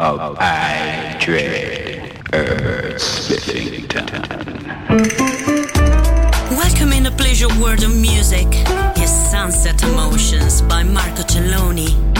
Of I Dread Earth. Welcome in the pleasure world of music. Is Sunset Emotions by Marco Celloni.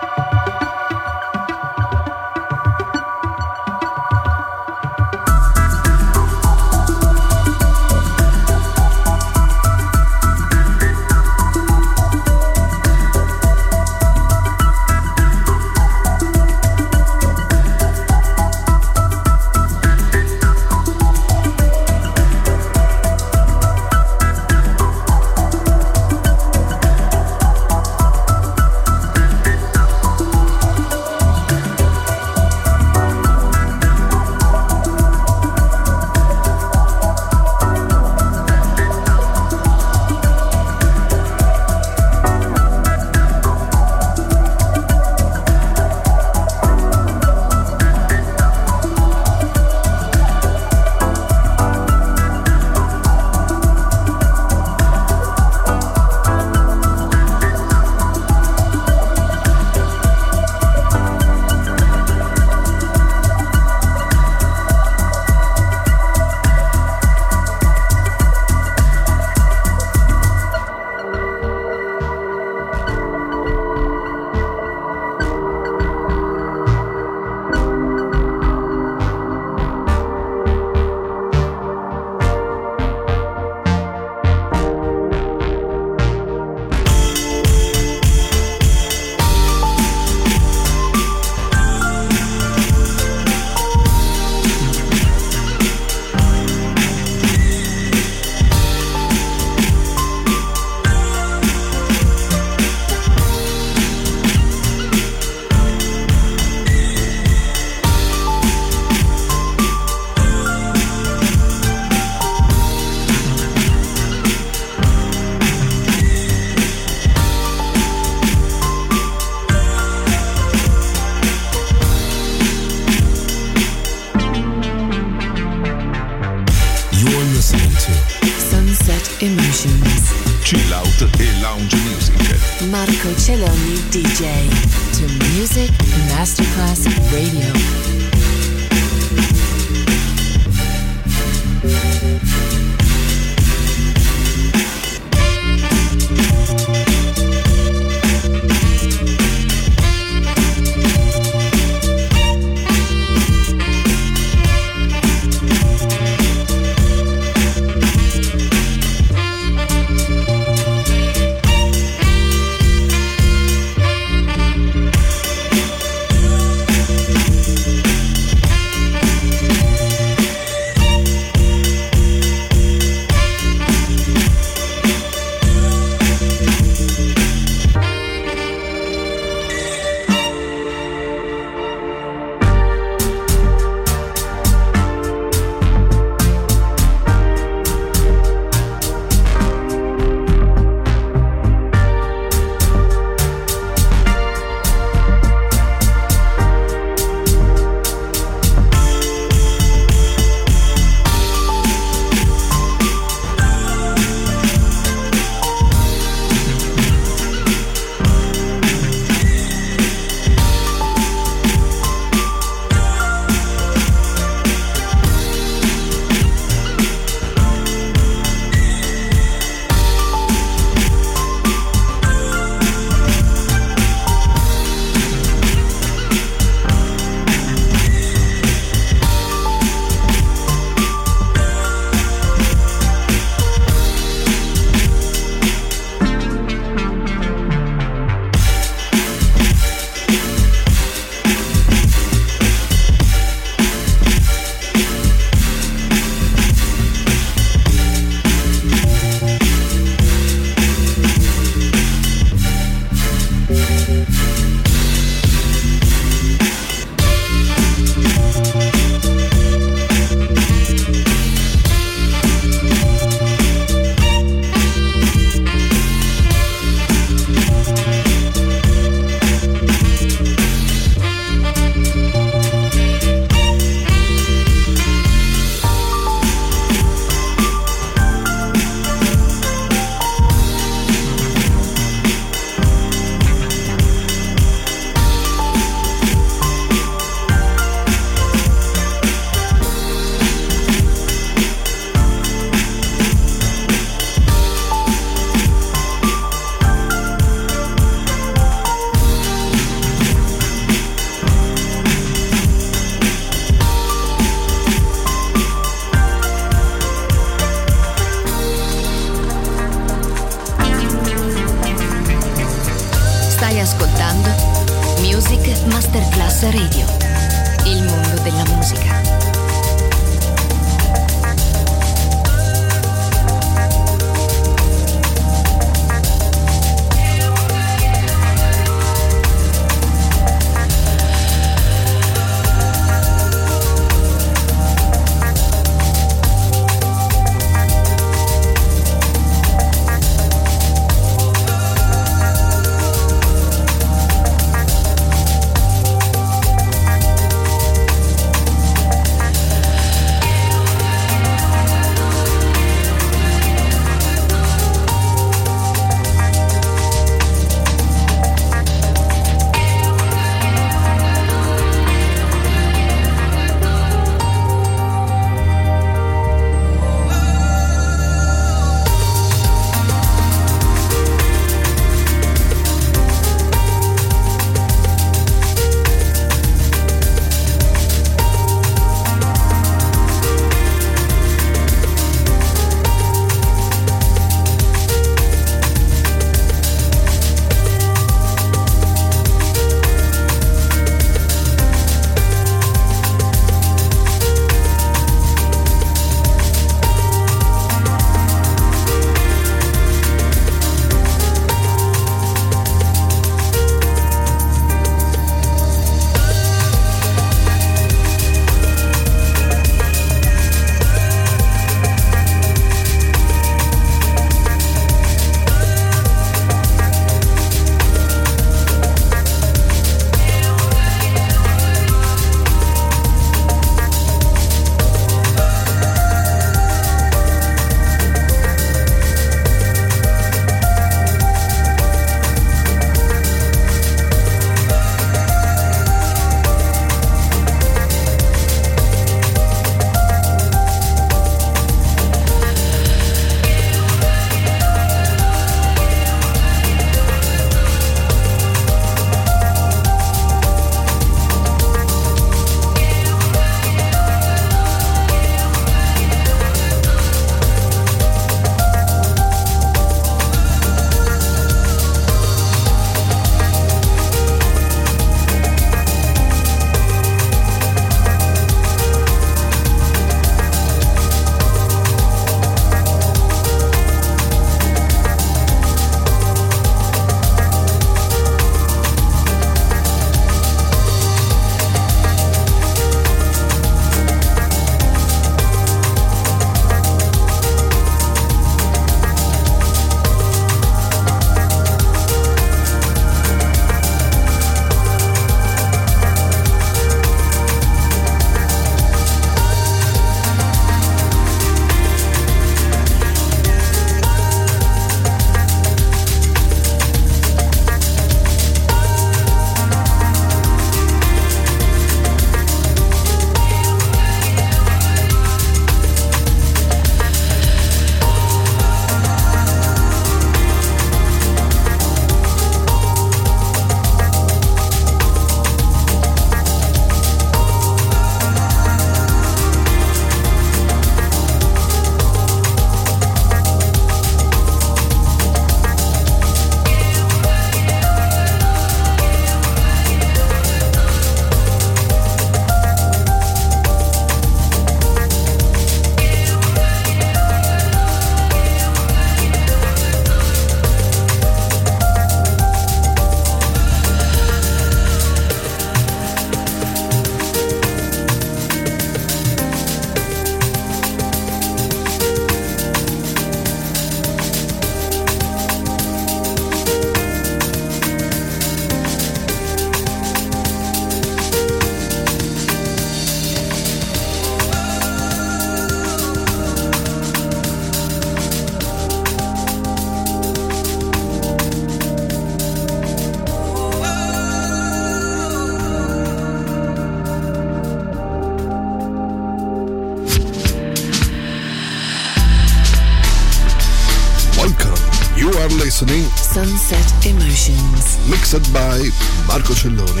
By Marco Celloni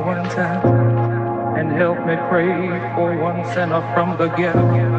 one sin and help me pray for one sinner from the ghetto.